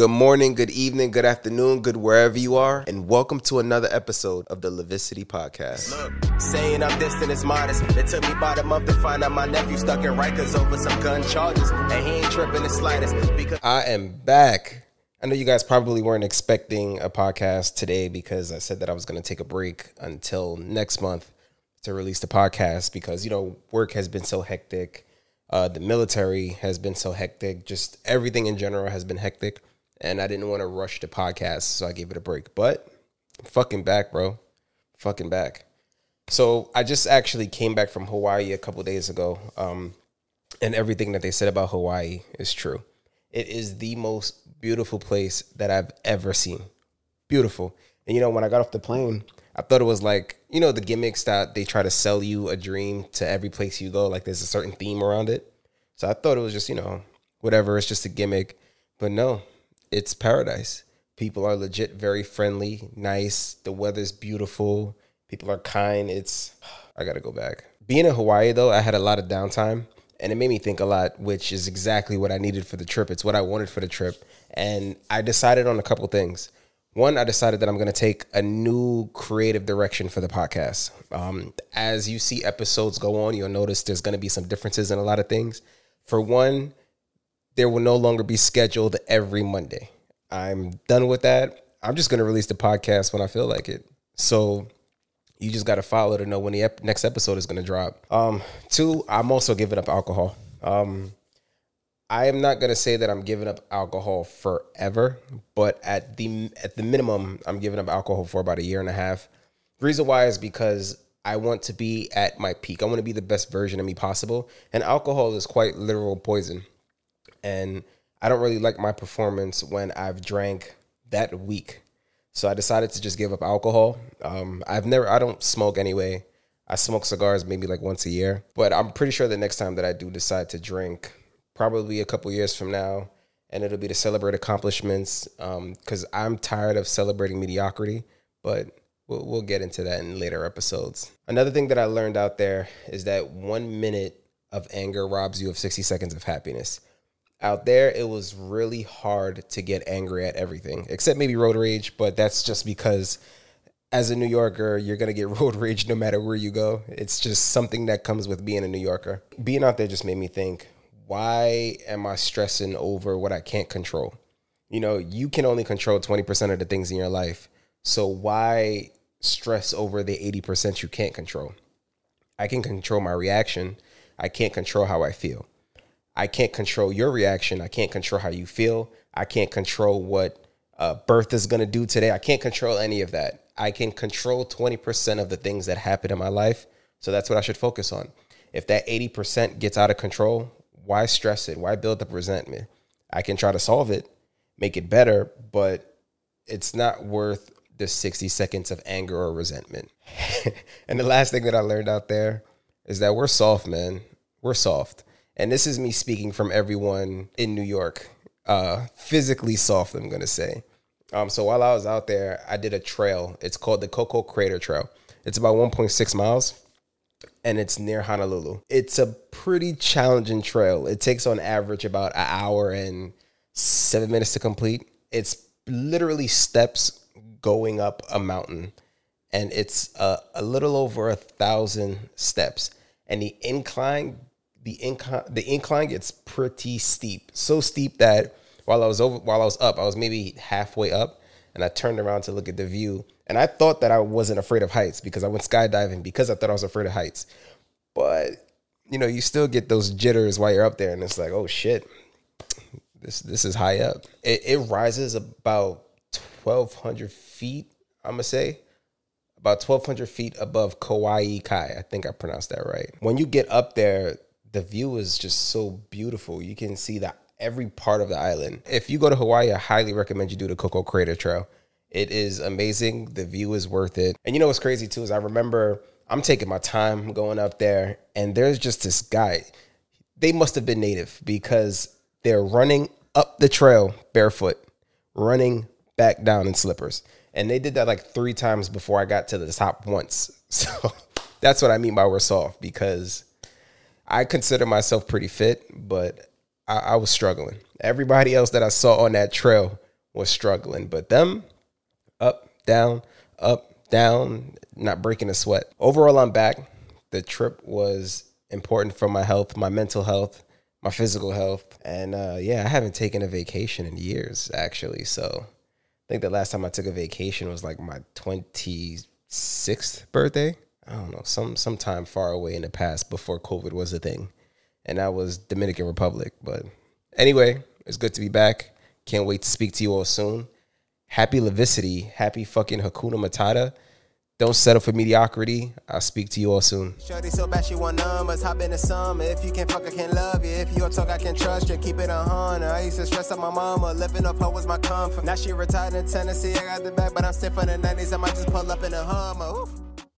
Good morning, good evening, good afternoon, good wherever you are, and welcome to another episode of the Levicity Podcast. Look, saying I'm distant is modest. It took me about a month to find out my nephew stuck in Rikers over some gun charges, and he ain't tripping the slightest because I am back. I know you guys probably weren't expecting a podcast today because I said that I was going to take a break until next month to release the podcast because, you know, work has been so hectic. Uh, the military has been so hectic. Just everything in general has been hectic. And I didn't want to rush the podcast, so I gave it a break. But I'm fucking back, bro. Fucking back. So I just actually came back from Hawaii a couple days ago. Um, and everything that they said about Hawaii is true. It is the most beautiful place that I've ever seen. Beautiful. And you know, when I got off the plane, I thought it was like, you know, the gimmicks that they try to sell you a dream to every place you go, like there's a certain theme around it. So I thought it was just, you know, whatever, it's just a gimmick. But no, it's paradise. People are legit very friendly, nice. The weather's beautiful. People are kind. It's I got to go back. Being in Hawaii though, I had a lot of downtime and it made me think a lot, which is exactly what I needed for the trip. It's what I wanted for the trip. And I decided on a couple things. One, I decided that I'm going to take a new creative direction for the podcast. Um, as you see episodes go on, you'll notice there's going to be some differences in a lot of things. For one, there will no longer be scheduled every Monday. I'm done with that. I'm just going to release the podcast when I feel like it. So you just got to follow to know when the ep- next episode is going to drop. Um, two, I'm also giving up alcohol. Um, I am not going to say that I'm giving up alcohol forever, but at the at the minimum, I'm giving up alcohol for about a year and a half. The reason why is because I want to be at my peak. I want to be the best version of me possible, and alcohol is quite literal poison. And I don't really like my performance when I've drank that week. So I decided to just give up alcohol. Um, I've never, I don't smoke anyway. I smoke cigars maybe like once a year, but I'm pretty sure the next time that I do decide to drink, probably a couple years from now, and it'll be to celebrate accomplishments. Because um, I'm tired of celebrating mediocrity, but we'll, we'll get into that in later episodes. Another thing that I learned out there is that one minute of anger robs you of 60 seconds of happiness out there, it was really hard to get angry at everything, except maybe road rage. But that's just because, as a New Yorker, you're gonna get road rage no matter where you go. It's just something that comes with being a New Yorker. Being out there just made me think: Why am I stressing over what I can't control? You know, you can only control twenty percent of the things in your life. So why stress over the eighty percent you can't control? I can control my reaction. I can't control how I feel. I can't control your reaction. I can't control how you feel. I can't control what uh, birth is going to do today. I can't control any of that. I can control 20% of the things that happen in my life. So that's what I should focus on. If that 80% gets out of control, why stress it? Why build up resentment? I can try to solve it, make it better, but it's not worth the 60 seconds of anger or resentment. and the last thing that I learned out there is that we're soft, man. We're soft and this is me speaking from everyone in New York, uh, physically soft, I'm gonna say. Um, so while I was out there, I did a trail. It's called the Koko Crater Trail. It's about 1.6 miles and it's near Honolulu. It's a pretty challenging trail. It takes on average about an hour and seven minutes to complete. It's literally steps going up a mountain and it's a, a little over a thousand steps. And the incline the incline the incline gets pretty steep. So steep that while I was over while I was up, I was maybe halfway up and I turned around to look at the view. And I thought that I wasn't afraid of heights because I went skydiving because I thought I was afraid of heights. But you know, you still get those jitters while you're up there and it's like, oh shit. This this is high up. It, it rises about twelve hundred feet, I'm gonna say about 1200 feet above Hawaii Kai. I think I pronounced that right. When you get up there, the view is just so beautiful. You can see that every part of the island. If you go to Hawaii, I highly recommend you do the Koko Crater Trail. It is amazing. The view is worth it. And you know what's crazy too is I remember I'm taking my time going up there, and there's just this guy. They must have been native because they're running up the trail barefoot, running back down in slippers. And they did that like three times before I got to the top once. So that's what I mean by we're soft because I consider myself pretty fit, but I, I was struggling. Everybody else that I saw on that trail was struggling. But them, up, down, up, down, not breaking a sweat. Overall, I'm back. The trip was important for my health, my mental health, my physical health. And uh, yeah, I haven't taken a vacation in years, actually. So I think the last time I took a vacation was like my 26th birthday. I don't know, some sometime far away in the past before COVID was a thing. And that was Dominican Republic. But anyway, it's good to be back. Can't wait to speak to you all soon. Happy Levicity. Happy fucking Hakuna Matata. Don't settle for mediocrity. I'll speak to you all soon. Shorty so bad she want numbers, hop in the summer. If you can't fuck, I can't love you. If you don't talk, I can trust you. Keep it a hundred. I used to stress out my mama, living up her was my comfort. Now she retired in Tennessee. I got the bag, but I'm stiff on the 90s. I might just pull up in a Hummer. Oof.